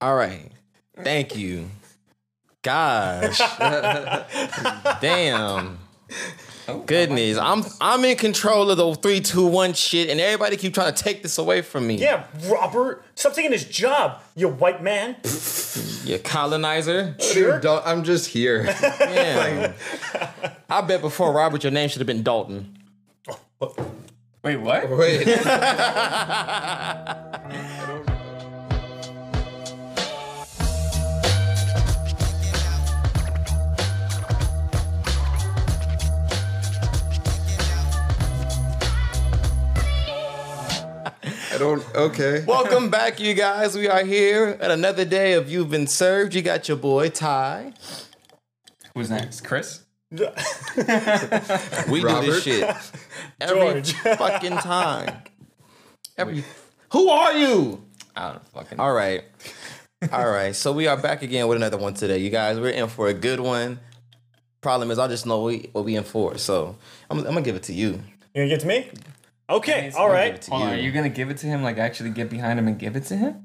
All right. Thank you. Gosh. Damn. Oh, Goodness. I'm I'm in control of the three, two, one shit, and everybody keep trying to take this away from me. Yeah, Robert, stop taking his job, you white man. You colonizer. Sure. Don't- I'm just here. Damn. I bet before Robert, your name should have been Dalton. Oh, oh. Wait, what? Wait. don't. Okay. Welcome back, you guys. We are here at another day of You've Been Served. You got your boy Ty. Who's next? Chris? We do this shit every George. fucking time. Every. Who are you? I don't fucking. All right. All right. So we are back again with another one today, you guys. We're in for a good one. Problem is, I just know we, what we in for. So I'm, I'm gonna give it to you. You gonna give it to me? Okay, all right. all I'll to on, you. are you gonna give it to him? Like actually get behind him and give it to him?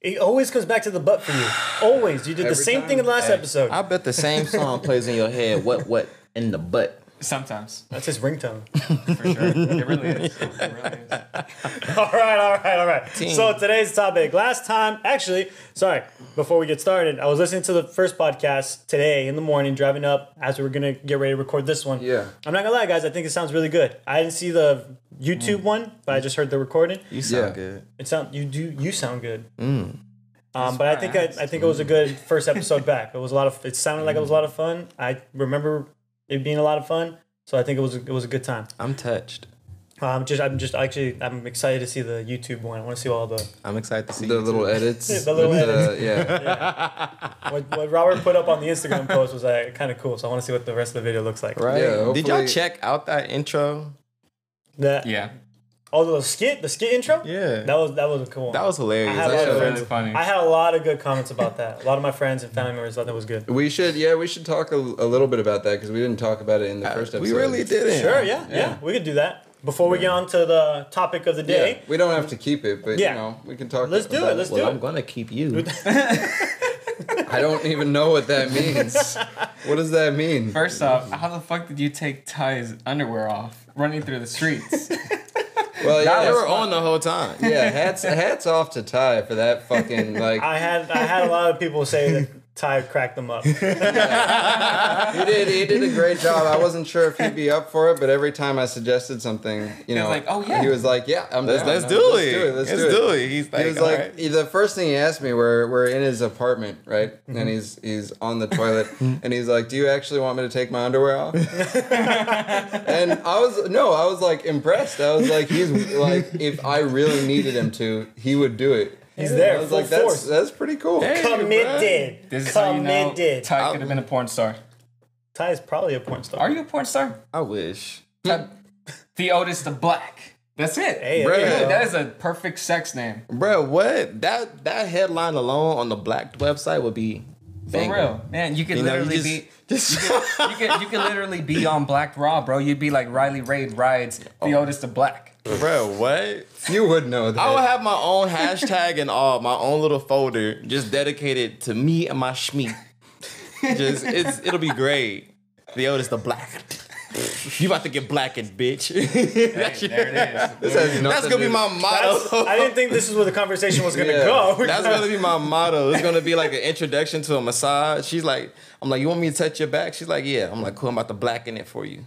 It always comes back to the butt for you. Always. You did the same time? thing in the last Hey, episode. I bet the same song plays in your head. What what in the butt? Sometimes, That's his ringtone. for sure. it really is. It really is. all right, all right, all right. Team. So today's topic. Last time, actually, sorry, before we get started, I was listening to the first podcast today in the morning, driving up as we were gonna get ready to record this one. Yeah. I'm not gonna lie, guys. I think it sounds really good. I didn't see the YouTube one, but I just heard the recording. You sound Yeah. good. It sound you do you sound good. Um, but I think I, I think it was a good first episode back. It was a lot of. It sounded like it was a lot of fun. I remember it being a lot of fun. So I think it was it was a good time. I'm touched. I'm just I'm just actually I'm excited to see the YouTube one. I want to see all the I'm excited to see The you little edits. The little with edits. yeah. what, what Robert put up on the Instagram post was uh, like kind of cool. So I want to see what the rest of the video looks like. Right? Yeah, Did y'all check out that intro? That Yeah, oh the skit the skit intro. Yeah. That was that was a cool. One. That was hilarious. I had That a lot of was- friends. funny. I had a lot of good comments about that. A lot of my friends and family members thought that was good. We should, yeah, we should talk a, a little bit about that because we didn't talk about it in the uh, first episode. we really didn't. Sure, yeah, yeah, we could do that. Before we get on to the topic of the day, Yeah, day, we don't have to keep it, but Yeah. you know, we can talk. Let's do about it, let's it. do Well, do I'm gonna keep you. I don't even know what that means. what does that mean? First off, how the fuck did you take Ty's underwear off running through the streets? Well, yeah, They yeah, were on the whole time. yeah. Hats, hats off to Ty for that fucking like. I had I had a lot of people say that Ty cracked them up. He did. He did a great job. I wasn't sure if he'd be up for it, but every time I suggested something, you know, like, "Oh, yeah." he was like, "Yeah, I'm Let's, down. let's No, do let's it. do it. Let's, Let's do it." do it. He's like, he was all like right. the first thing he asked me we're we're in his apartment right Mm-hmm. and he's he's on the toilet and he's like do you actually want me to take my underwear off and i was no i was like impressed i was like he's like if i really needed him to he would do it He's there, i was full like that's force. that's pretty cool Hey, Committed. This is how you know Committed. Ty could have been a porn star. Ty is probably a porn star. Are you a porn star? I wish. Ty- the Otis the Black. That's it. Hey, Bruh. there you go. that is a perfect sex name. Bro, what? That that headline alone on the black website would be For banger. real, man. You could You know, you literally just, be. just You could you could literally be on Black Raw, bro. You'd be like Riley Raid rides the oh. Otis the Black. Bro, what? you would know that I would have my own hashtag and all, my own little folder just dedicated to me and my schmeat. Just it's it'll be great. The Otis the black. You about to get blackened, bitch. That There it is. This has That's gonna be my motto. I didn't think this is where the conversation was gonna Yeah. go. That's gonna be my motto. It's gonna be like an introduction to a massage. She's like, I'm like, you want me to touch your back? She's like, yeah. I'm like, cool. I'm about to blacken it for you.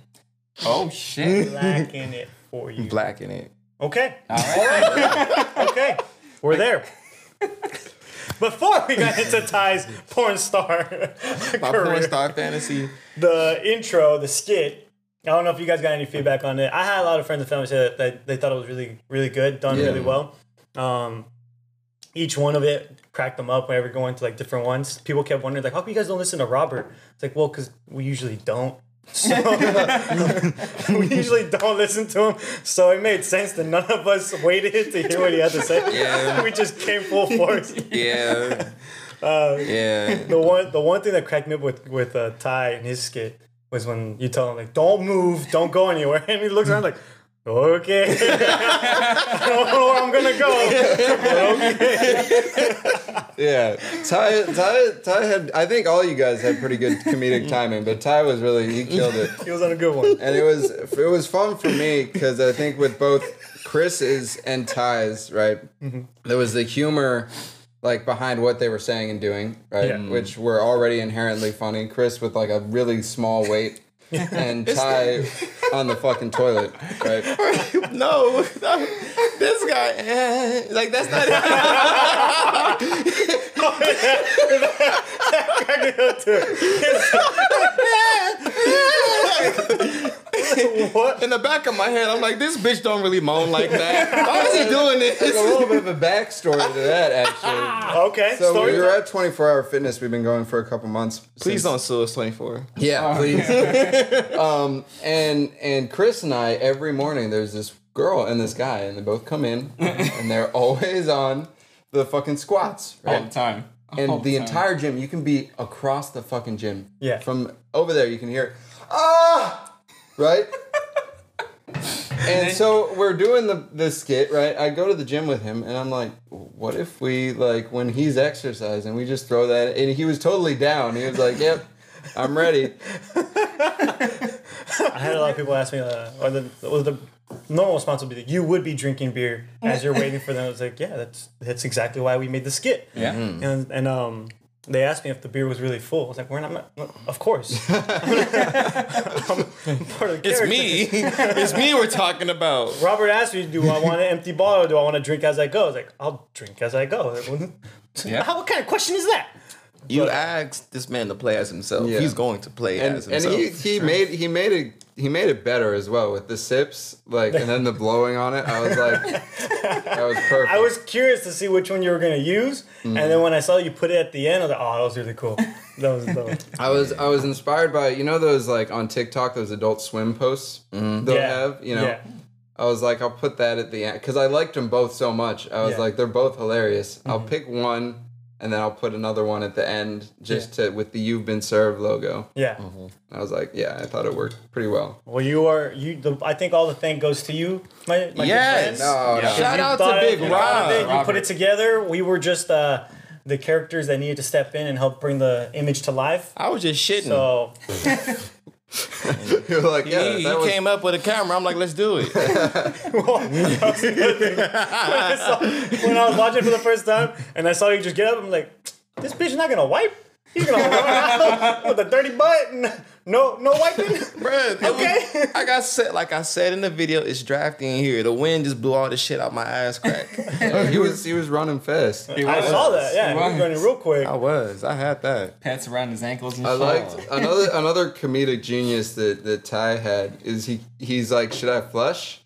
Oh shit. Blacking it for you. Blacken it. Okay. All right. Okay. We're there. Before we got into Ty's porn star My career, porn star fantasy. the intro, the skit. I don't know if you guys got any feedback on it. I had a lot of friends and family say that, that they thought it was really, really good, done Yeah. really well. Um, each one of it cracked them up whenever going to like different ones. People kept wondering like, how come you guys don't listen to Robert? It's like, well, because we usually don't. So we usually don't listen to him. So it made sense that none of us waited to hear what he had to say. Yeah. we just came full force. Yeah. Uh, Yeah. the one the one thing that cracked me up with with uh, Ty and his skit was when you tell him like, "Don't move, don't go anywhere," and he looks around like, Okay. I don't know where I'm gonna go. okay. Yeah, Ty, Ty, Ty had. I think all you guys had pretty good comedic timing, but Ty was really he killed it, He was on a good one. and it was it was fun for me because I think with both Chris's and Ty's right, mm-hmm. there was the humor like behind what they were saying and doing right, Yeah. which were already inherently funny. Chris with like a really small weight. And Ty on the fucking toilet, right? No, no, this guy, eh, like that's not. what? In the back of my head, I'm like, this bitch don't really moan like that. Why is he doing it? There's a little bit of a backstory to that, actually. Okay. So story we were time. at 24 Hour Fitness. We've been going for a couple months. Please since- don't sue us 24. Yeah, please. um, and and Chris and I every morning there's this girl and this guy, and they both come in, and they're always on the fucking squats, all the time. All And the time. entire gym, you can be across the fucking gym. Yeah. From over there, you can hear, ah, right. And so we're doing the the skit, right? I go to the gym with him, and I'm like, "What if we like when he's exercising, we just throw that?" And he was totally down. He was like, "Yep, I'm ready." I had a lot of people ask me, uh, or the, or the normal response would be that you would be drinking beer as you're waiting for them. I was like, yeah, that's that's exactly why we made the skit. Yeah. And and um, they asked me if the beer was really full. I was like, we're not. Of course. I'm part of the It's me. it's me we're talking about. Robert asked me, do I want an empty bottle or do I want to drink as I go? I was like, I'll drink as I go. Like, well, Yeah. How, what kind of question is that? You But- asked this man to play as himself. Yeah. He's going to play and as and himself. he, he made he made it he made it better as well with the sips like and then the blowing on it. I was like, that was perfect. I was curious to see which one you were going to use. And then mm-hmm. when I saw you put it at the end, I was like, oh, that was really cool. That was dope. I was I was inspired by you know those like on TikTok those Adult Swim posts mm-hmm. they'll Yeah. have you know. Yeah. I was like I'll put that at the end because I liked them both so much. I was Yeah. like they're both hilarious. I'll mm-hmm. pick one and then I'll put another one at the end just to with the "You've Been Served" logo. Yeah. I was like, yeah, I thought it worked pretty well. Well, you are you. The, I think all the thank goes to you, my my Yes. No, Yeah. no. Shout out to Big of- you thought it, Rob. You put it together. We were just uh, the characters that needed to step in and help bring the image to life. I was just shitting. So You're like, yeah, he he was came up with a camera. I'm like, let's do it. well, when, I saw, when I was watching for the first time and I saw you just get up, I'm like, this bitch is not gonna wipe. He's gonna run out with a dirty butt and no no wiping. Bruh, it Okay. was- I got set like I said in the video. It's drafty in here. The wind just blew all the shit out my ass crack. he was he was running fast. He I was. saw that. Yeah, He he was was. running real quick. I was. I had that. Pants around his ankles and I shit. liked another another comedic genius that that Ty had is he he's like, should I flush?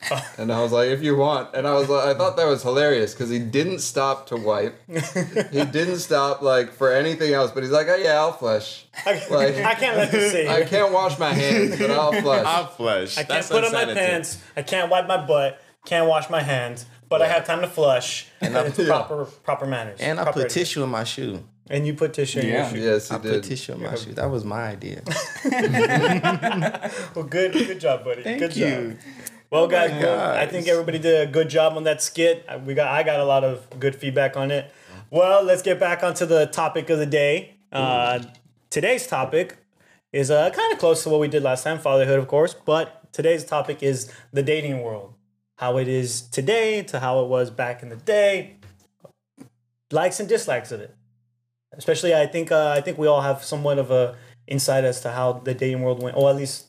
And I was like, if you want. And I was like, I thought that was hilarious because he didn't stop to wipe. he didn't stop like for anything else. But he's like, oh yeah, I'll flush. I, Like- I can't let this sit I can't wash my hands, but I'll flush. I'll flush. I can't put on my pants. I can't wipe my butt. Can't wash my hands. But I have time to flush. And it's Yeah. proper proper manners. And I put etiquette. tissue in my shoe. And you put tissue in Yeah. your shoe. yes, he I put tissue in my shoe. That was my idea. Well, good, good job, buddy. Thank good you. job. Well, guys, my well, I think everybody did a good job on that skit. I- We got, I got a lot of good feedback on it. Well, let's get back onto the topic of the day. Uh, today's topic is uh, kind of close to what we did last time, fatherhood, of course. But today's topic is the dating world, how it is today to how it was back in the day, likes and dislikes of it. Especially, I think uh, I think we all have somewhat of a insight as to how the dating world went, or at least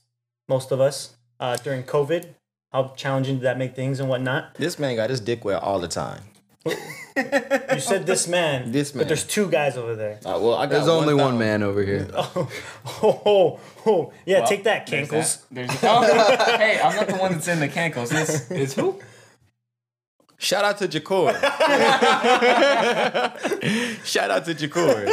most of us uh, during COVID. How challenging did that make things and whatnot? This man got his dick wet all the time. You said this man, This man. but there's two guys over there. Uh, well, I got There's only one man over here. Oh, oh, oh. yeah, Well, take that, there's Cankles. that. There's, oh, hey, I'm not the one that's in the cankles. It's, it's who? Shout out to Jakor. Shout out to Jakor.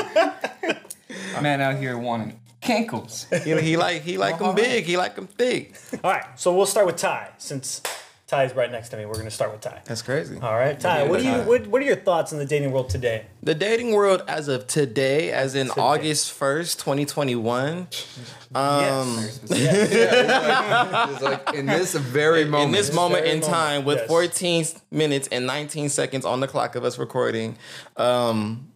Man out here wanting cankles. He, he like he like them big. He like them thick. All right, so we'll start with Ty since Ty's right next to me. We're gonna start with Ty. That's crazy. All right, Ty. What do you? What, what are your thoughts on the dating world today? The dating world as of today, as in August 1st, 2021. Um, It's like in this very moment. in this moment very in time, with yes. 14 minutes and 19 seconds on the clock of us recording, um,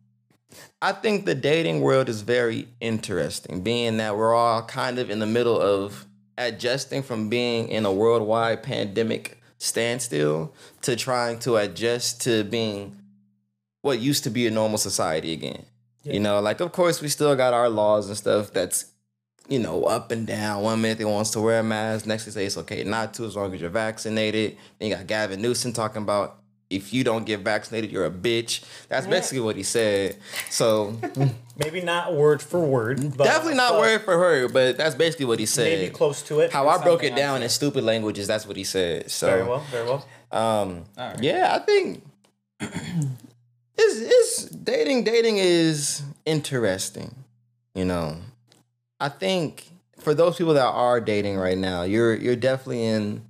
I think the dating world is very interesting, being that we're all kind of in the middle of adjusting from being in a worldwide pandemic standstill to trying to adjust to being what used to be a normal society again. You know, like of course we still got our laws and stuff that's you know, up and down. One minute they wants to wear a mask, next they say it's okay not to as long as you're vaccinated. Then you got Gavin Newsom talking about if you don't get vaccinated, you're a bitch. That's basically what he said. So Maybe not word for word, but definitely not but word for her, but that's basically what he said. Maybe close to it. How I broke it down in stupid languages, that's what he said. So very well. Very well. um, All right. yeah, I think it's, it's dating. Dating is interesting. You know, I think for those people that are dating right now, you're you're definitely in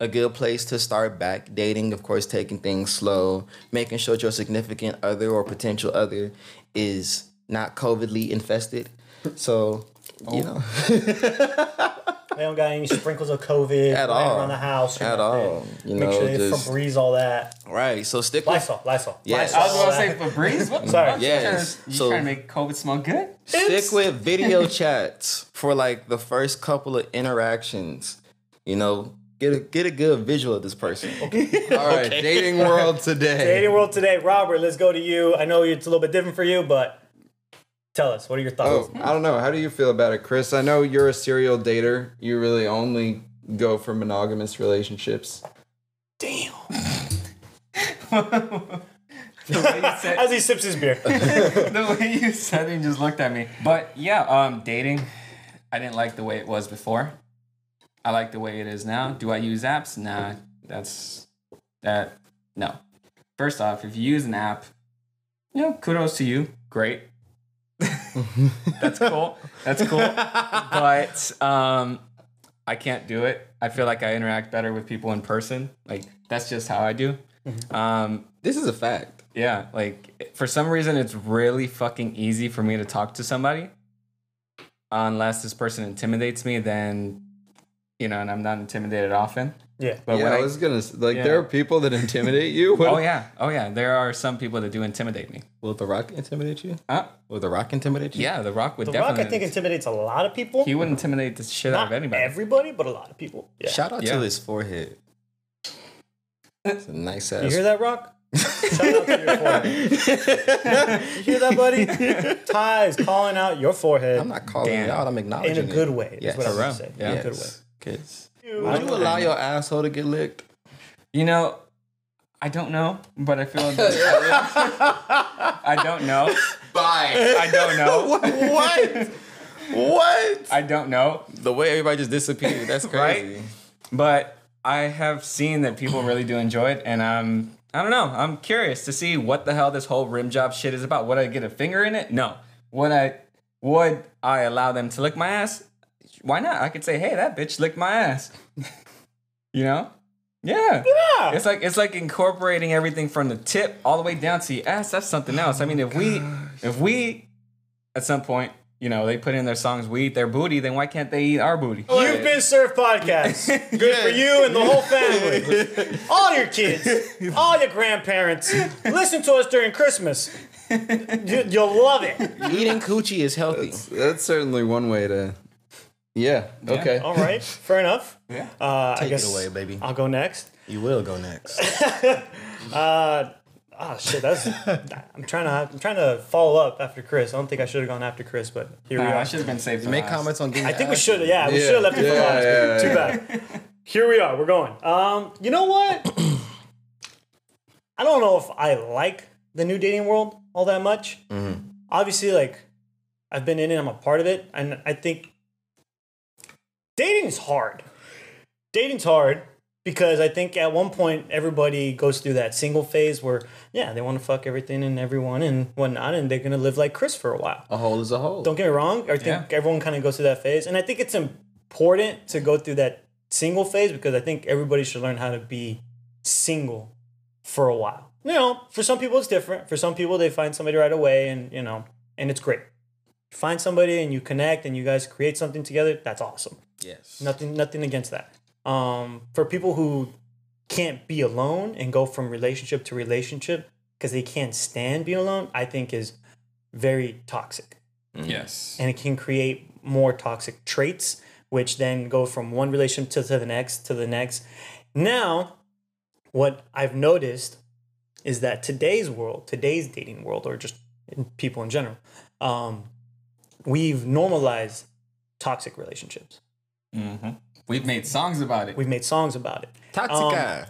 a good place to start back dating. Of course, taking things slow, making sure your significant other or potential other is not COVIDly infested. So, you oh. know, They don't got any sprinkles of COVID At all. around the house. At nothing. all. You Make know, sure they just- Febreze all that. right. So stick with Lysol, Lysol. Yes. Lysol, I was gonna say that. Febreze. What Sorry. Yes. You So- trying to make COVID smell good? stick with video chats for like the first couple of interactions. You know, get a get a good visual of this person. Okay. All right, dating world today. Dating world today, Robert. Let's go to you. I know it's a little bit different for you, but tell us what are your thoughts? Oh, I don't know. How do you feel about it, Chris? I know you're a serial dater. You really only go for monogamous relationships. Damn. The way you said, As he sips his beer. the way you said it and just looked at me. But yeah, um, dating, I didn't like the way it was before. I like the way it is now. Do I use apps? Nah, that's that. No. First off, if you use an app, you know, kudos to you. Great. that's cool. That's cool. But um, I can't do it. I feel like I interact better with people in person. Like that's just how I do. Um, This is a fact. yeah, like for some reason, it's really fucking easy for me to talk to somebody. Unless this person intimidates me, then you know, and I'm not intimidated often. Yeah. But yeah, when I I, was gonna like Yeah. there are people that intimidate you. What- oh yeah, oh yeah, there are some people that do intimidate me. Will The Rock intimidate you? Uh, Will The Rock intimidate you? yeah, The Rock would definitely. The Rock. I think, intimidates a lot of people. he would intimidate the shit out of anybody. everybody, but a lot of people. Yeah. Shout out Yeah. to his forehead. It's a nice ass. You hear that, Rock? Shout out to your forehead. you hear that, buddy? Ty is calling out your forehead I'm not calling Damn. it out. I'm acknowledging in a it. good way. Yes. Is what I'm For going real. to say. Yeah. In a good way. Yes. Kids. Would you allow your asshole to get licked? You know, I don't know, but I feel. That I don't know. Bye. I don't know. what? what? I don't know. The way everybody just disappeared. That's crazy. But I have seen that people really do enjoy it, and I'm I don't know. I'm curious to see what the hell this whole rim job shit is about. Would I get a finger in it? No. Would I? Would I allow them to lick my ass? Why not? I could say, "Hey, that bitch licked my ass." you know? Yeah. Yeah. It's like it's like incorporating everything from the tip all the way down to your ass. That's something else. I mean, if we if we at some point, you know, they put in their songs, we eat their booty, then why can't they eat our booty? You've been served podcast. Good for you and the whole family. All your kids, all your grandparents. Listen to us during Christmas. You, you'll love it. Eating coochie is healthy. That's certainly one way to. Yeah. Okay. All right, fair enough. Yeah. Uh, I Take it guess away, baby. I'll go next. You will go next. Uh, oh shit, that's. I'm trying to. I'm trying to follow up after Chris. I don't think I should have gone after Chris, but here we Nah, are. I should have been saved. for Make last. comments on getting I think we should. have. Yeah, we Yeah, should have left it for yeah, last. yeah, Too yeah. bad. Here we are. We're going. Um, you know what? I don't know if I like the new dating world all that much. Obviously, like I've been in it. I'm a part of it, and I think dating's hard. Dating's hard because I think at one point everybody goes through that single phase where yeah they want to fuck everything and everyone and whatnot, and they're gonna live like Chris for a while. A hole is a hole. Don't get me wrong. I think Yeah. everyone kind of goes through that phase, and I think it's important to go through that single phase because I think everybody should learn how to be single for a while. You know, for some people it's different. For some people they find somebody right away and you know, and it's great. You find somebody and you connect and you guys create something together, that's awesome. Yes. Nothing nothing against that. Um, for people who can't be alone and go from relationship to relationship because they can't stand being alone, I think is very toxic. Yes. And it can create more toxic traits, which then go from one relationship to, to the next to the next. Now, what I've noticed is that today's world, today's dating world, or just people in general, um, we've normalized toxic relationships. hmm We've made songs about it. We've made songs about it. Toxica.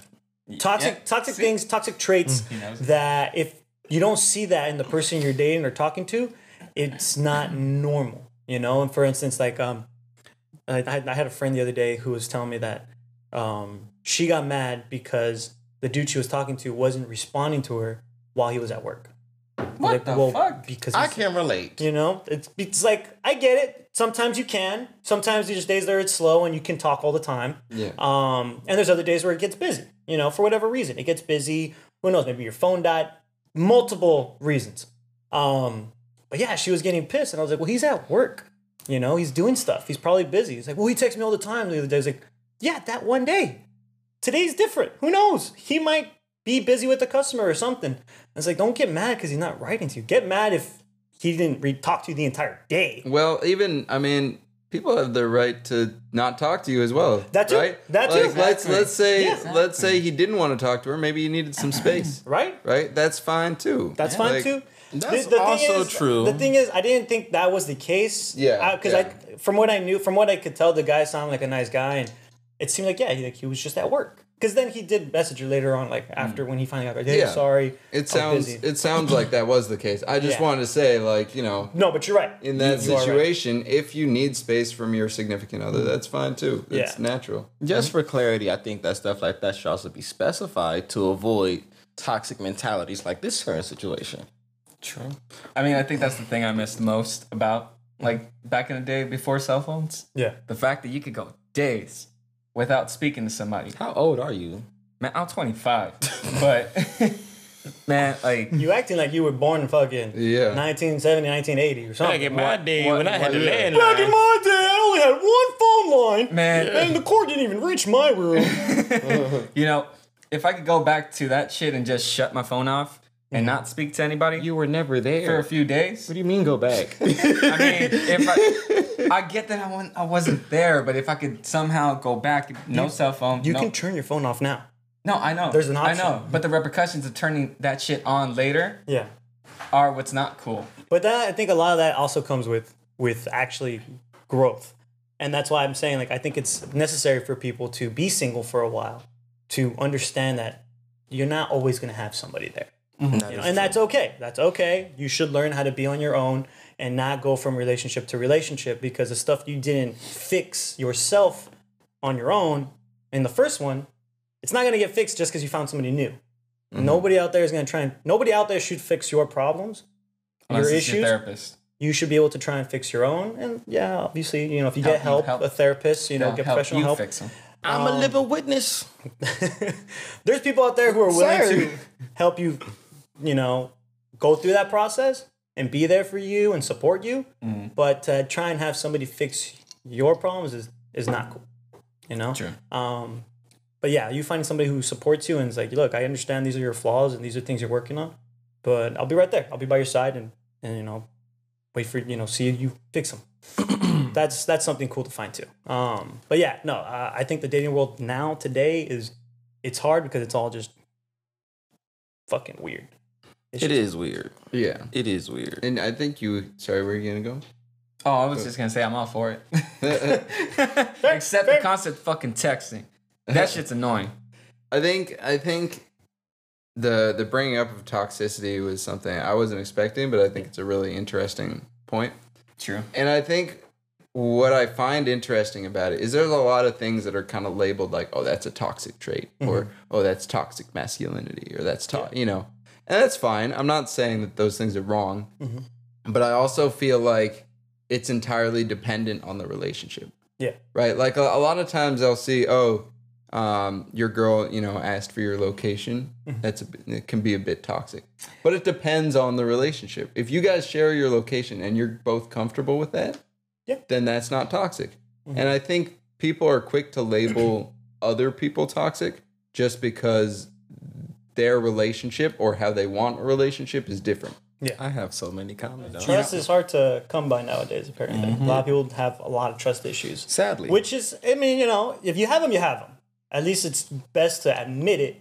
toxic Yeah, toxic see? things toxic traits that if you don't see that in the person you're dating or talking to it's not normal you know and for instance like um i, I had- I had a friend the other day who was telling me that um she got mad because the dude she was talking to wasn't responding to her while he was at work what like, the well, fuck? because I he's- can relate. you know, it's it's like I get it. Sometimes you can. Sometimes there's days there it's slow and you can talk all the time. Yeah. Um, and there's other days where it gets busy. You know, for whatever reason, it gets busy. Who knows? Maybe your phone died. Multiple reasons. Um, but yeah, she was getting pissed, and I was like, well, he's at work. You know, he's doing stuff. He's probably busy. He's like, well, he texts me all the time. The other day, I was like, yeah, that one day. Today's different. Who knows? He might be busy with the customer or something. And it's like, don't get mad because he's not writing to you. Get mad if he didn't re- talk to you the entire day. Well, even I mean, people have the right to not talk to you as well. That too. Right? That too. Like, let's let's say Yeah. let's say he didn't want to talk to her. Maybe he needed some space. Right? Right? That's fine too. That's fine Like, too. That's thing also is- true. The thing is, I didn't think that was the case. Yeah, Because yeah. I, from what I knew, from what I could tell, the guy sounded like a nice guy, and it seemed like yeah, he, like he was just at work. Because then he did message her later on, like after mm. when he finally got back. hey, Yeah. sorry. It sounds busy." it sounds like that was the case. I just Yeah. wanted to say, like, you know, No, but you're right. in that You- you are right. situation, if you need space from your significant other, mm. that's fine too. It's Yeah. natural. Just mm-hmm. for clarity, I think that stuff like that should also be specified to avoid toxic mentalities like this current situation. True. I mean, I think that's the thing I missed most about like back in the day before cell phones. Yeah. The fact that you could go days without speaking to somebody. How old are you? Man, I'm 25, but man, like You acting like you were born in fucking Yeah. 1970, 1980 or something. Back in my day what- when I had a what- landline. Back in my day, I only had one phone line. man, And the cord didn't even reach my room. you know, if I could go back to that shit and just shut my phone off and not speak to anybody you were never there. for a few days. what do you mean go back? I mean, if I, I get that I wasn't, I wasn't there, but if I could somehow go back, no cell phone, You no, can turn your phone off now. no, I know, There's an I option. know, but the repercussions of turning that shit on later Yeah. are what's not cool. But that I think a lot of that also comes with with actually growth. And that's why I'm saying like I think it's necessary for people to be single for a while to understand that you're not always going to have somebody there. Mm-hmm. You know, and that's okay. That's okay. You should learn how to be on your own and not go from relationship to relationship because the stuff you didn't fix yourself on your own in the first one, it's not going to get fixed just because you found somebody new. Mm-hmm. Nobody out there is going to try and nobody out there should fix your problems, Unless your issues. your therapist. you should be able to try and fix your own. And yeah, obviously, you know, if you Help get help, help- a therapist, you know, They'll get help professional you help. fix them. I'm a um, living witness. There's people out there who are willing Sir. to help you, you know, go through that process and be there for you and support you. Mm-hmm. But uh, try and have somebody fix your problems is is not cool. You know. True. Um, but yeah, you find somebody who supports you and is like, look, I understand these are your flaws and these are things you're working on, but I'll be right there. I'll be by your side and and you know, wait for you know, see you fix them. that's that's something cool to find too. Um, but yeah, no, uh, I think the dating world now today is it's hard because it's all just fucking weird. It's It just- is weird. Yeah. It is weird. And I think you sorry, where are you gonna go? Oh, I was just gonna say I'm all for it. Except the constant fucking texting. That shit's annoying. I think I think the the bringing up of toxicity was something I wasn't expecting, but I think it's a really interesting point. True. And I think what I find interesting about it is there's a lot of things that are kind of labeled like, oh, that's a toxic trait, or mm-hmm. oh, that's toxic masculinity, or that's to- you know, and that's fine. I'm not saying that those things are wrong, but I also feel like it's entirely dependent on the relationship. Yeah. right? Like a, a lot of times I'll see, oh, um, your girl, you know, asked for your location. Mm-hmm. That's a, it can be a bit toxic, but it depends on the relationship. If you guys share your location and you're both comfortable with that, Yeah. Mm-hmm. then that's not toxic. And I think people are quick to label other people toxic just because their relationship or how they want a relationship is different. Yeah, I have so many comments. Trust is hard to come by nowadays. Apparently, a lot of people have a lot of trust issues. Sadly. which is, I mean, you know, if you have them, you have them. At least it's best to admit it,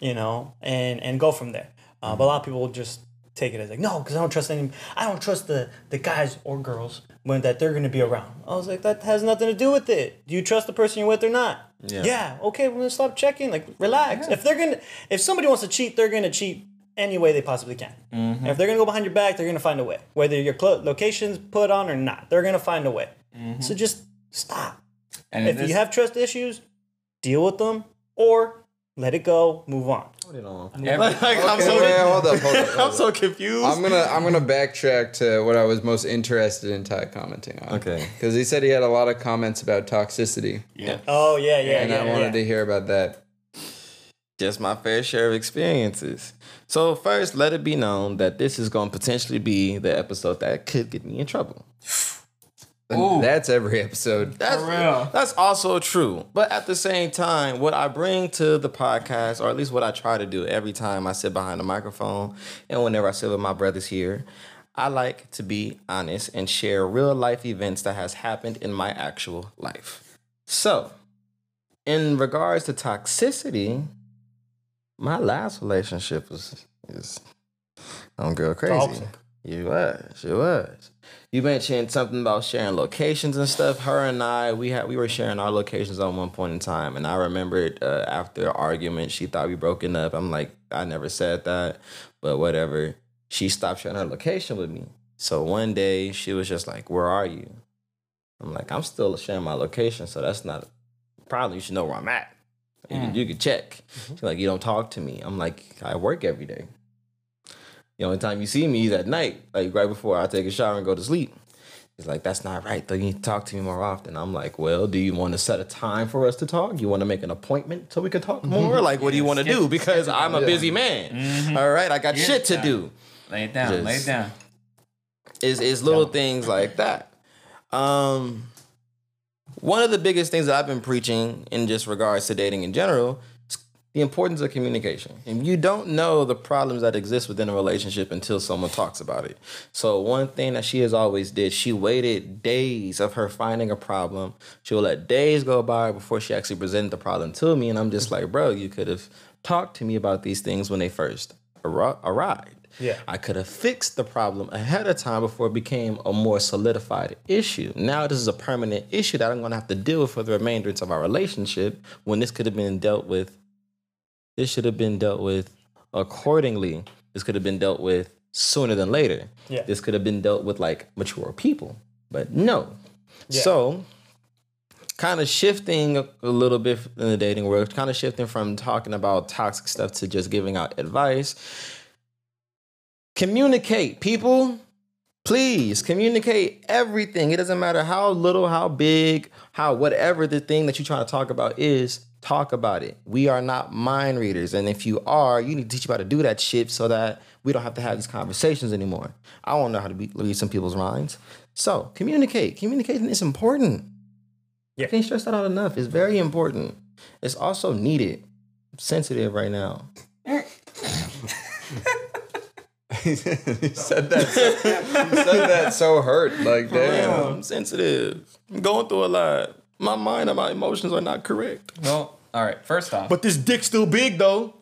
you know, and and go from there. Uh, but a lot of people just take it as like, no, because I don't trust any. I don't trust the the guys or girls when that they're gonna be around. I was like, that has nothing to do with it. Do you trust the person you're with or not? Yeah. Okay, we're gonna stop checking. Like, relax. If they're gonna, if somebody wants to cheat, they're gonna cheat any way they possibly can. Mm-hmm. If they're gonna go behind your back, they're gonna find a way. Whether your clo- location's put on or not, they're gonna find a way. Mm-hmm. So just stop. And in If this, you have trust issues, deal with them or let it go, move on. Every- Like, I'm Okay, so wait, hold up, hold up. I'm hold so confused. I'm gonna I'm gonna backtrack to what I was most interested in Ty commenting on. Okay. Because he said he had a lot of comments about toxicity, yeah. Oh yeah, yeah, and yeah. I wanted yeah. to hear about that. just my fair share of experiences. So first, let it be known that this is going to potentially be the episode that could get me in trouble. And Ooh. That's every episode. That's real. That's also true. But at the same time, what I bring to the podcast, or at least what I try to do every time I sit behind the microphone and whenever I sit with my brothers here, I like to be honest and share real life events that has happened in my actual life. So, in regards to toxicity, my last relationship was is I'm girl crazy. Toxic. You was, you was. You mentioned something about sharing locations and stuff. Her and I, we had we were sharing our locations on one point in time, and I remembered uh, after an argument, she thought we broken up. I'm like, I never said that, but whatever. She stopped sharing her location with me. So one day she was just like, "Where are you?" I'm like, "I'm still sharing my location, so that's not a problem. You should know where I'm at. You, can, you can check." She's like, "You don't talk to me." I'm like, "I work every day." The only time you see me is at night, like right before I take a shower and go to sleep. He's like, that's not right though. You need to talk to me more often. I'm like, well, do you want to set a time for us to talk? You want to make an appointment so we can talk more? Like, what do you want to do? Because I'm a busy man. All right, I got Yeah. shit to do. Lay it down. Lay it down. Is is little things like that. Um, one of the biggest things that I've been preaching in just regards to dating in general the importance of communication. And you don't know the problems that exist within a relationship until someone talks about it. So one thing that she has always did, she waited days of her finding a problem. She will let days go by before she actually presented the problem to me. And I'm just like, bro, you could have talked to me about these things when they first arri- arrived. Yeah. I could have fixed the problem ahead of time before it became a more solidified issue. Now this is a permanent issue that I'm going to have to deal with for the remainder of our relationship when this could have been dealt with. This should have been dealt with accordingly. This could have been dealt with sooner than later. Yeah. This could have been dealt with like mature people. But no. Yeah. So kind of shifting a a little bit in the dating world, kind of shifting from talking about toxic stuff to just giving out advice. Communicate, people. Please communicate everything. It doesn't matter how little, how big, how whatever the thing that you're trying to talk about is, talk about it. We are not mind readers. And if you are, you need to teach you how to do that shit so that we don't have to have these conversations anymore. I don't know how to be, read some people's minds. So communicate. Communication is important. Yeah. I can't stress that out enough. It's very important. It's also needed. I'm sensitive right now. he said that. So, he said that so hurt. Like damn. I'm sensitive. I'm going through a lot. My mind and my emotions are not correct. Well, all right. First off, But this dick's still big though.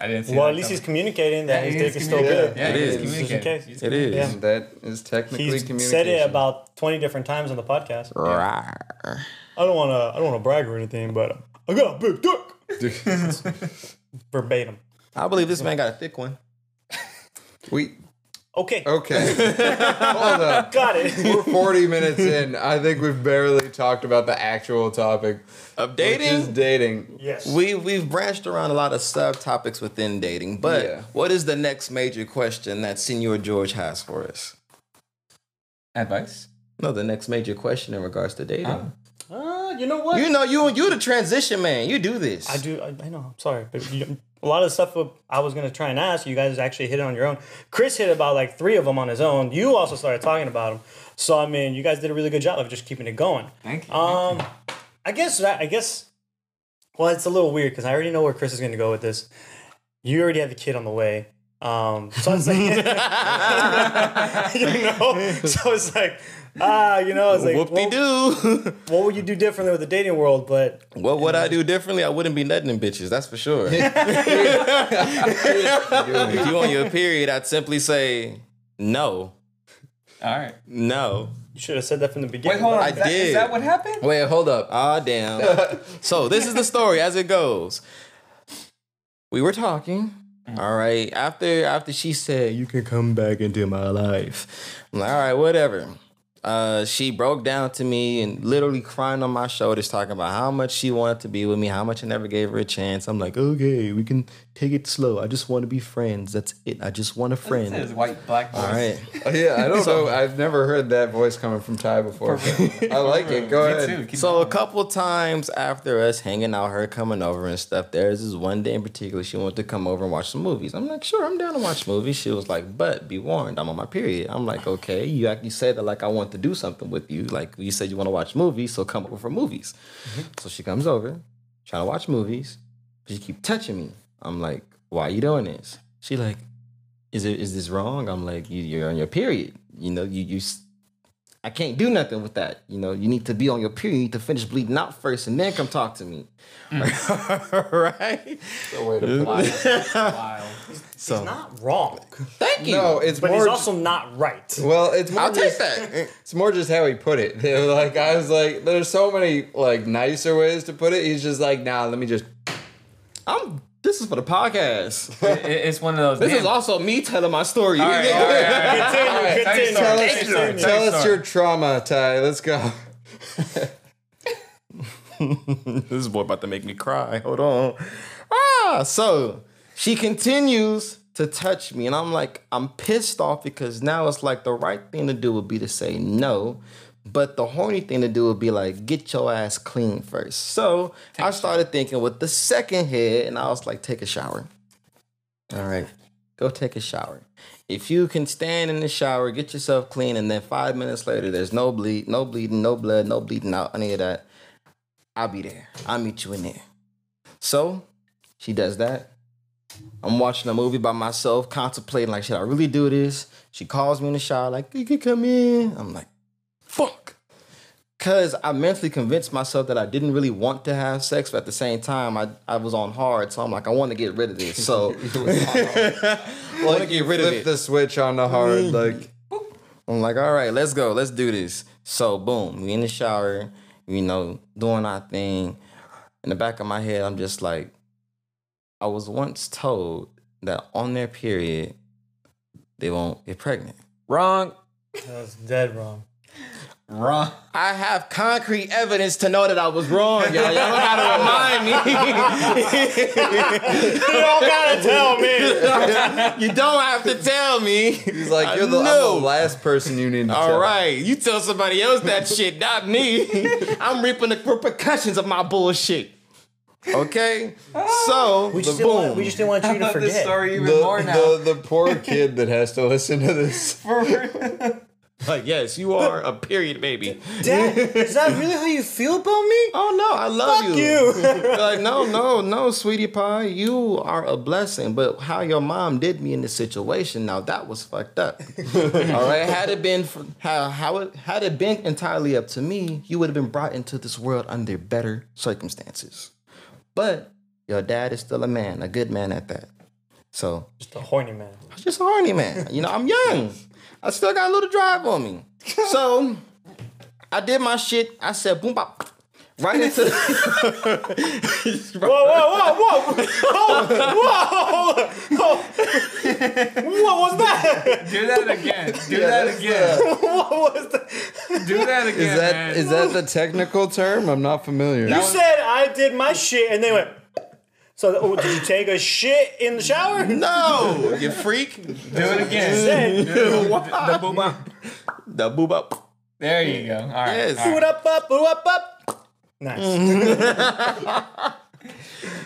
I didn't see Well, that at least he's communicating that Yeah, his he dick is is still communicating. good. Yeah, It he is. is Just in communicating. case. He's It is. Yeah. That is technically He's communication. said it about twenty different times on the podcast. Rawr. I don't want to. I don't want to brag or anything, but I got a big dick. Verbatim. I believe this man got a thick one. we Okay. okay. Hold up. Got it. We're 40 minutes in. I think we've barely talked about the actual topic Of which is dating, dating. yes. we we've branched around a lot of subtopics within dating. But Yeah. what is the next major question that Senor George has for us? Advice. No, the next major question in regards to dating. Uh, you know what? You know, you you the transition man. You do this. I do. I, I know. I'm sorry, but you, a lot of the stuff I was gonna try and ask you guys actually hit it on your own. Chris hit about like three of them on his own. You also started talking about them. So I mean, you guys did a really good job of just keeping it going. Thank you. Um, I guess that I guess. Well, it's a little weird because I already know where Chris is gonna go with this. You already have the kid on the way. Um, so it's like, you know, so it's like, ah, you know, it's like, Whoop de what, doo. what would you do differently with the dating world? But what would I do differently? I wouldn't be nutting in bitches. That's for sure. if you on your period, I'd simply say no, All right. no. you should have said that from the beginning. Wait, hold on. I is, that, is did. that what happened? Wait, hold up. Ah, damn. so this is the story as it goes. We were talking. All right. After after she said you can come back into my life, I'm like, all right, whatever. Uh, she broke down to me and literally crying on my shoulders, talking about how much she wanted to be with me, how much I never gave her a chance. I'm like, okay, we can take it slow. I just want to be friends. That's it. I just want a His friend. white black voice. All right. Oh, yeah, I don't know. I've never heard that voice coming from Ty before. I like it. Go Me ahead. too. Keep So a couple times after us hanging out, her coming over and stuff, there's this one day in particular she wanted to come over and watch some movies. I'm like, sure, I'm down to watch movies. She was like, but be warned, I'm on my period. I'm like, okay, you actually said that like I want to do something with you. Like you said you want to watch movies, so come over for movies. Mm-hmm. So she comes over, trying to watch movies. She keep touching me. I'm like, why are you doing this? She like, is it is this wrong? I'm like, you, you're on your period. You know, you you. I can't do nothing with that. You know, you need to be on your period. You need to finish bleeding out first, and then come talk to me. Mm. right? The way to put it. So He's not wrong, thank you. No, it's but more. he's ju- also not right. well, it's more I'll take just, that. It's more just how he put it. They were like I was like, there's so many like nicer ways to put it. He's just like, nah, let me just. I'm. This is for the podcast. It- it- it's one of those. This damn- is also me telling my story. All right, all right, all right. Continue, All right, continue. tell Tell us, story, Continue. tell tell your us your trauma, Ty. Let's go. this boy about to make me cry. Hold on. Ah, so she continues to touch me, and I'm like, I'm pissed off because now it's like the right thing to do would be to say no, but the horny thing to do would be like, get your ass clean first. So I started thinking with the second head, and I was like, take a shower. All right, go take a shower. If you can stand in the shower, get yourself clean, and then five minutes later, there's no bleed, no bleeding, no blood, no bleeding out, any of that. I'll be there. I'll meet you in there. So she does that. I'm watching a movie by myself, contemplating like, should I really do this? She calls me in the shower, like, you can come in. I'm like, fuck. Cause I mentally convinced myself that I didn't really want to have sex, but at the same time, I, I was on hard. So I'm like, I want to get rid of this. So I want to get rid of Flip it. the switch on the hard, mm. like I'm like, all right, let's go, let's do this. So boom, we in the shower, you know, doing our thing. In the back of my head, I'm just like, I was once told that on their period, they won't get pregnant. Wrong. That's dead wrong. Wrong. I have concrete evidence to know that I was wrong, y'all. Y'all don't gotta remind me. You don't gotta tell me. you don't have to tell me. he's like, you're the, I'm the last person you need to All tell. right, you tell somebody else that shit, not me. I'm reaping the repercussions of my bullshit. Okay, so We the just, didn't want, we just didn't want I you to love this forget. story even The, more now. the, the poor kid that has to listen to this. For real. like, yes, you are a period baby. Dad, is that really how you feel about me? Oh no, I love Fuck you. you. like, no, no, no, sweetie pie, you are a blessing. But how your mom did me in this situation, now that was fucked up. All right, had it been for, how how it had it been entirely up to me, you would have been brought into this world under better circumstances. But your dad is still a man, a good man at that. So Just a horny man. Just a horny man. You know, I'm young. I still got a little drive on me. So I did my shit. I said boom bop. Right into Whoa, whoa, whoa, whoa! Whoa! Whoa! What was that? Do that again. Do that that's again. Uh, what was that? Do that again, Is that man. is that the technical term? I'm not familiar. You said I did my shit, and they went. So, oh, did you take a shit in the shower? No, you freak. Do it again. Said, the, the boob bop. The boob up. There you go. All right. Yes. all up, up, boot up, up. Nice.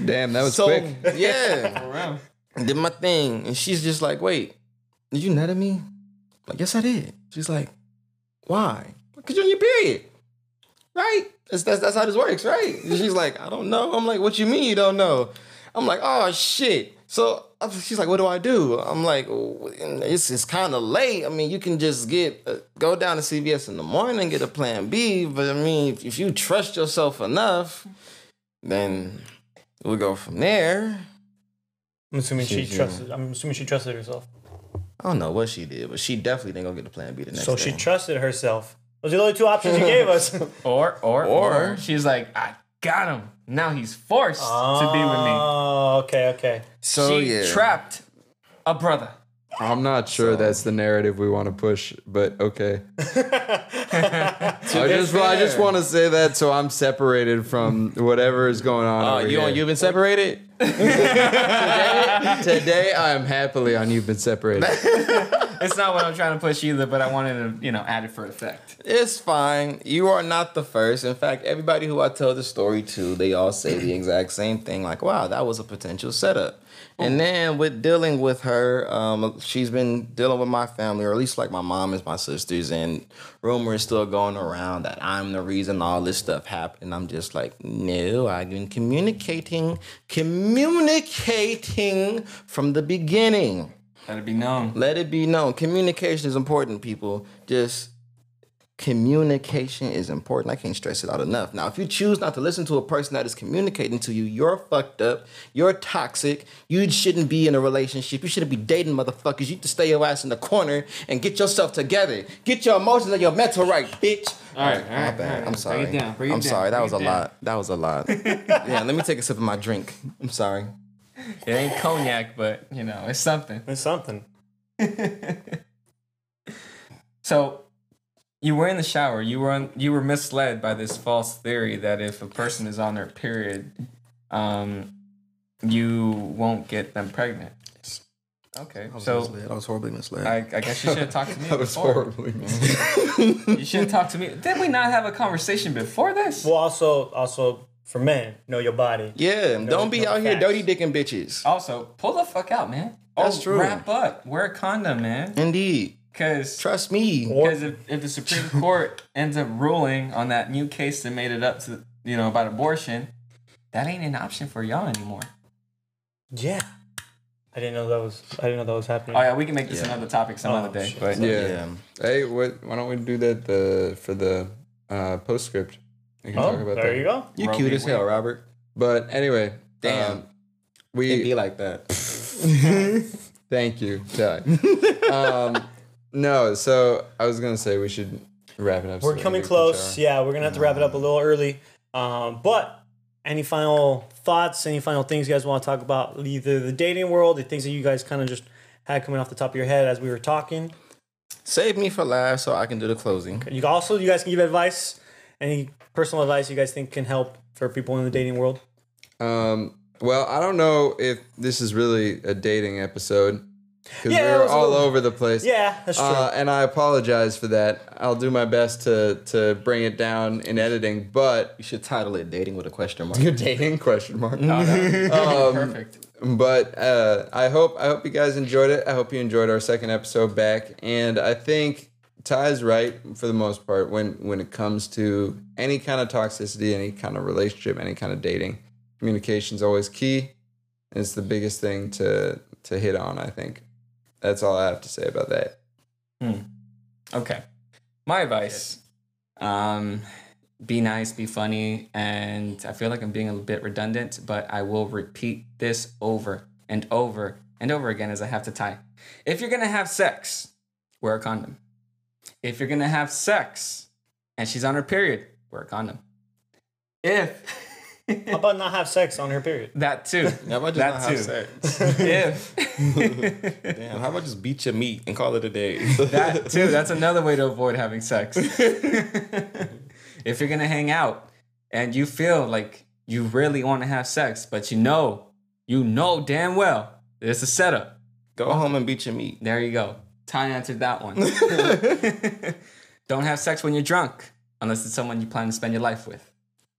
Damn, that was So quick. yeah, did my thing, and she's just like, "Wait, did you nut at me?" Like, yes, I did. She's like, "Why?" Because you're on your period, right? That's, that's that's how this works, right? And she's like, "I don't know." I'm like, "What you mean you don't know?" I'm like, "Oh shit." So uh, she's like, "What do I do?" I'm like, "Oh, "It's it's kind of late. I mean, you can just get uh, go down to CVS in the morning and get a Plan B. But I mean, if, if you trust yourself enough, then we'll go from there." I'm assuming she She's, trusted. I'm assuming she trusted herself. I don't know what she did, but she definitely didn't go get the Plan B the next So day. she trusted herself. Those are the only two options you gave us. Or, or, Or- or, she's like, I got him. Now he's forced to be with me. Oh, okay, okay. so she yeah, trapped a brother. I'm not sure that's the narrative we want to push, but okay. I just, I just want to say that so I'm separated from whatever is going on. Oh, over you here. on you've been separated? Today, I am happily on You've Been Separated. It's not what I'm trying to push either, but I wanted to, you know, add it for effect. It's fine. You are not the first. In fact, everybody who I tell the story to, they all say the exact same thing. Like, wow, that was a potential setup. And then with dealing with her, um, she's been dealing with my family, or at least like my mom and my sisters, and rumor is still going around that I'm the reason all this stuff happened. I'm just like, no, I've been communicating, communicating from the beginning. Let it be known. Let it be known. Communication is important, people. Just communication is important. I can't stress it out enough. Now, if you choose not to listen to a person that is communicating to you, you're fucked up. You're toxic. You shouldn't be in a relationship. You shouldn't be dating motherfuckers. You need to stay your ass in the corner and get yourself together. Get your emotions and your mental right, bitch. All right, all My right, bad. all right. I'm sorry. Bring it down. Bring it I'm down. sorry. That bring was a down. lot. That was a lot. yeah, let me take a sip of my drink. I'm sorry. It ain't cognac, but you know, it's something. It's something. So, you were in the shower. You were on, you were misled by this false theory that if a person is on their period, um, you won't get them pregnant. Okay, so I was horribly misled. I, I guess you should have talked to me That was before. horribly. You should have talked to me. Did we not have a conversation before this? Well, also, also for men, know your body. yeah, don't be out here facts. dirty dicking bitches. Also, pull the fuck out, man. That's oh, true. Wrap up. Wear a condom, man. Indeed. Because Trust me. Because if, if the Supreme Court ends up ruling on that new case that made it up to, you know, about abortion, that ain't an option for y'all anymore. Yeah. I didn't know that was. I didn't know that was happening. Oh yeah, we can make this Yeah. another topic some Oh, other day. shit. But Yeah. Yeah. Hey, what? Why don't we do that the for the uh, postscript? We can oh, talk about there that. you go. You Roe cute v. as hell, Wade. Robert. But anyway, Damn. um, It we be like that. Thank you, Ty. um, no, so I was gonna say we should wrap it up. so We're we coming get to close. shower. Yeah, we're gonna have to wrap it up a little early. Um, but any final thoughts? Any final things you guys want to talk about? Either the dating world, the things that you guys kind of just had coming off the top of your head as we were talking. Save me for last so I can do the closing. You can also, you guys can give advice. Any personal advice you guys think can help for people in the dating world? Um, well, I don't know if this is really a dating episode because Yeah, we're all little- over the place. Yeah, that's true. Uh, and I apologize for that. I'll do my best to to bring it down in editing, but You should title it "Dating with a Question Mark." you're dating question mark. Oh, that- Um, perfect. but uh, I hope I hope you guys enjoyed it. I hope you enjoyed our second episode back, and I think Ty's right for the most part when when it comes to any kind of toxicity, any kind of relationship, any kind of dating. Communication is always key. It's the biggest thing to to hit on. I think that's all I have to say about that. Okay. My advice. Um be nice, be funny, and I feel like I'm being a little bit redundant, but I will repeat this over and over and over again as I have to tie. If you're gonna have sex, wear a condom. If you're gonna have sex and she's on her period, wear a condom. If How about not have sex on her period? that too. How about just that not too. have sex? If Damn, how about just beat your meat and call it a day? that too. That's another way to avoid having sex. if you're gonna hang out and you feel like you really want to have sex, but you know, you know damn well that it's a setup. Go home and beat your meat. There you go. Ty answered that one. Don't have sex when you're drunk, unless it's someone you plan to spend your life with.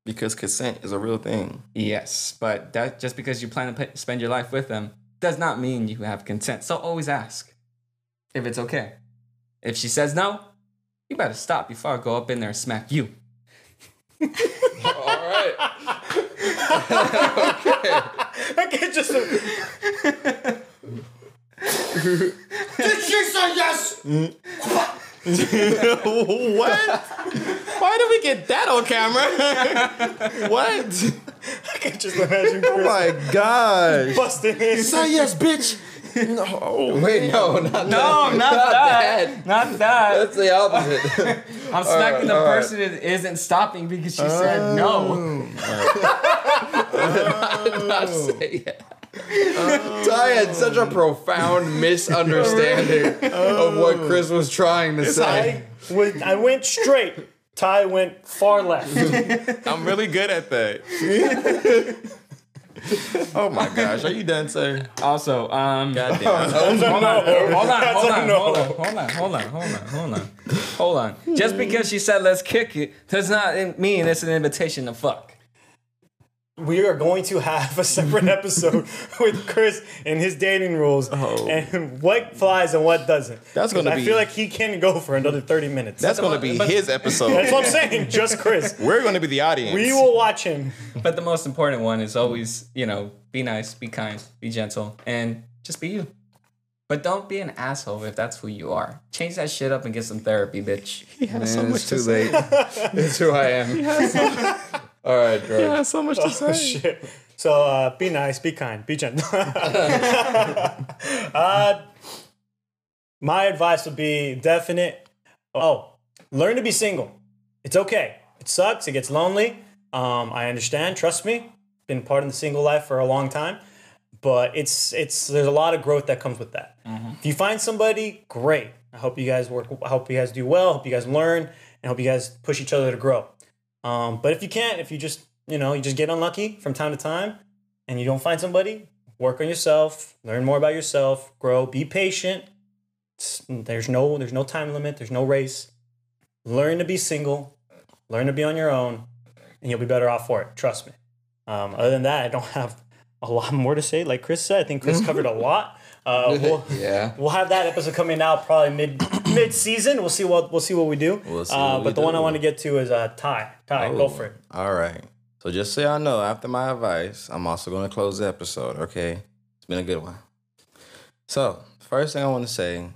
Because consent is a real thing. Yes, but that just because you plan to p- spend your life with them does not mean you have consent. So always ask if it's okay. If she says no, you better stop before I go up in there and smack you. All right. I can just. what? Why did we get that on camera? what? I can just imagine Oh my gosh. busting in. Say yes, bitch. No. Wait, no, not No, that. not that. Not that. That's the opposite. I'm smacking the all right. person that isn't stopping because she said no. Oh. not say it. Ty had such a profound misunderstanding of what Chris was trying to say. I went, I went straight. Ty went far left. I'm really good at that. oh my gosh. Are you done, sir? Also, um, Goddamn. hold on, hold on, hold on, hold on, hold on, hold on, hold on, hold on, hold on, hold on. Just because she said let's kick it does not mean it's an invitation to fuck. We are going to have a separate episode with Chris and his dating rules Oh. and what flies and what doesn't. That's gonna 'Cause I feel like he can go for another 30 minutes. That's going to be but- his episode. That's what I'm saying. Just Chris. We're going to be the audience. We will watch him. But the most important one is always, you know, be nice, be kind, be gentle, and just be you. But don't be an asshole if that's who you are. Change that shit up and get some therapy, bitch. He Man, so much it's to too say. late. it's who I am. All right, George. Yeah, so much to say. Oh, shit. So uh, be nice, be kind, be gentle. uh, my advice would be definite. Oh, learn to be single. It's okay. It sucks. It gets lonely. Um, I understand. Trust me. Been part of the single life for a long time, but it's it's there's a lot of growth that comes with that. If you find somebody, great. I hope you guys work. I hope you guys do well. I Hope you guys learn, and hope you guys push each other to grow. Um, but if you can't, if you just you know you just get unlucky from time to time, and you don't find somebody, work on yourself, learn more about yourself, grow, be patient. It's- there's no there's no time limit. There's no race. Learn to be single. Learn to be on your own, and you'll be better off for it. Trust me. Um, other than that, I don't have a lot more to say. Like Chris said, I think Chris covered a lot. Uh, we'll, Yeah. We'll have that episode coming out probably mid mid season. We'll see what we'll see what we do. We'll see uh, what but we the one I want to get to is uh, Ty. Ty, go for it. All right. So just so y'all know, after my advice, I'm also going to close the episode, okay? It's been a good one. So, first thing I want to say,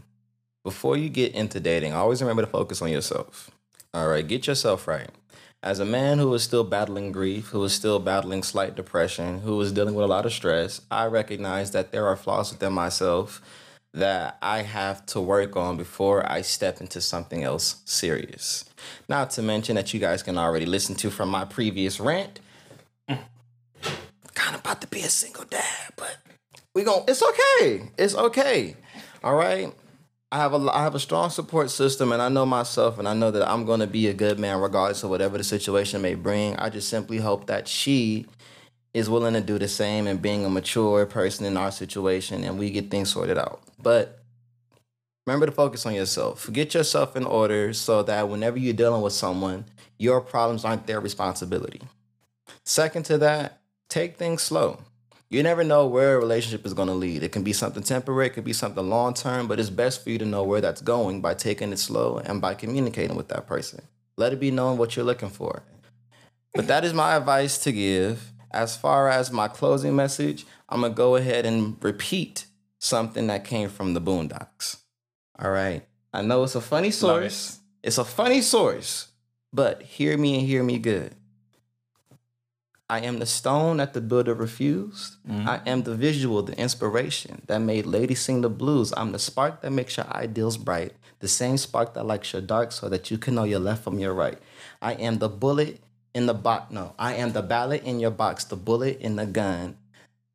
before you get into dating, always remember to focus on yourself. All right, get yourself right. As a man who is still battling grief, who is still battling slight depression, who is dealing with a lot of stress, I recognize that there are flaws within myself that I have to work on before I step into something else serious. Not to mention that you guys can already listen to from my previous rant. Kind of about to be a single dad, but we gon' it's okay. It's okay. All right. I have a I have a strong support system and I know myself and I know that I'm going to be a good man regardless of whatever the situation may bring. I just simply hope that she is willing to do the same and being a mature person in our situation and we get things sorted out. But remember to focus on yourself. Get yourself in order so that whenever you're dealing with someone, your problems aren't their responsibility. Second to that, take things slow. You never know where a relationship is going to lead. It can be something temporary, it could be something long term, but it's best for you to know where that's going by taking it slow and by communicating with that person. Let it be known what you're looking for. But that is my advice to give. As far as my closing message, I'm going to go ahead and repeat something that came from the Boondocks. All right. I know it's a funny source. It's a funny source, but hear me and hear me good. I am the stone that the builder refused. Mm-hmm. I am the visual, the inspiration that made ladies sing the blues. I'm the spark that makes your ideals bright. The same spark that lights your dark so that you can know your left from your right. I am the bullet in the box. No, I am the ballot in your box, the bullet in the gun.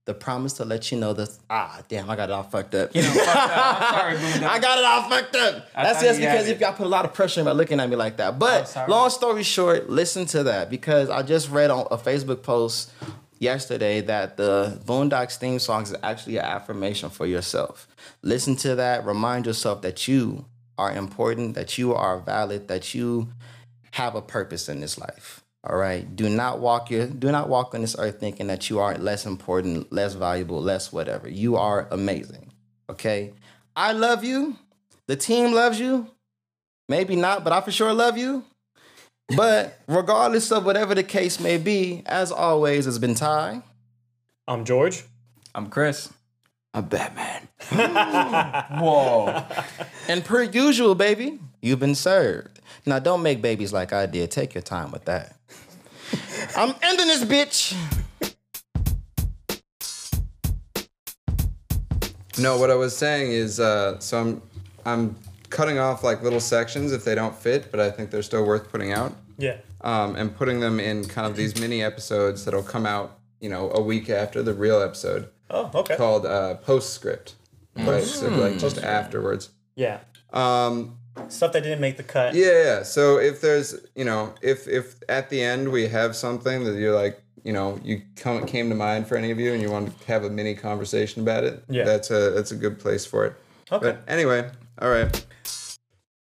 The promise to let you know the ah damn, I got it all fucked up. You know, fuck that. I'm sorry, Boondocks. I got it all fucked up. That's thought just because if y'all put a lot of pressure by looking at me like that. But long story short, listen to that because I just read on a Facebook post yesterday that the Boondocks theme song is actually an affirmation for yourself. Listen to that. Remind yourself that you are important, that you are valid, that you have a purpose in this life. All right. Do not walk your do not walk on this earth thinking that you are less important, less valuable, less whatever. You are amazing. Okay. I love you. The team loves you. Maybe not, but I for sure love you. But regardless of whatever the case may be, as always, it's been Ty. I'm George. I'm Chris. I'm Batman. Whoa. And per usual, baby, you've been served. Now don't make babies like I did. Take your time with that. I'm ending this bitch. No, what I was saying is, uh, so I'm, I'm cutting off like little sections if they don't fit, but I think they're still worth putting out, Yeah. um, and putting them in kind of these mini episodes that'll come out, you know, a week after the real episode, Oh, okay. called uh, postscript, right? So like just afterwards. Yeah. Um, Stuff that didn't make the cut. Yeah, yeah. So if there's, you know, if if at the end we have something that you're like, you know, you come came to mind for any of you and you want to have a mini conversation about it, Yeah. that's a that's a good place for it. Okay. But anyway, all right.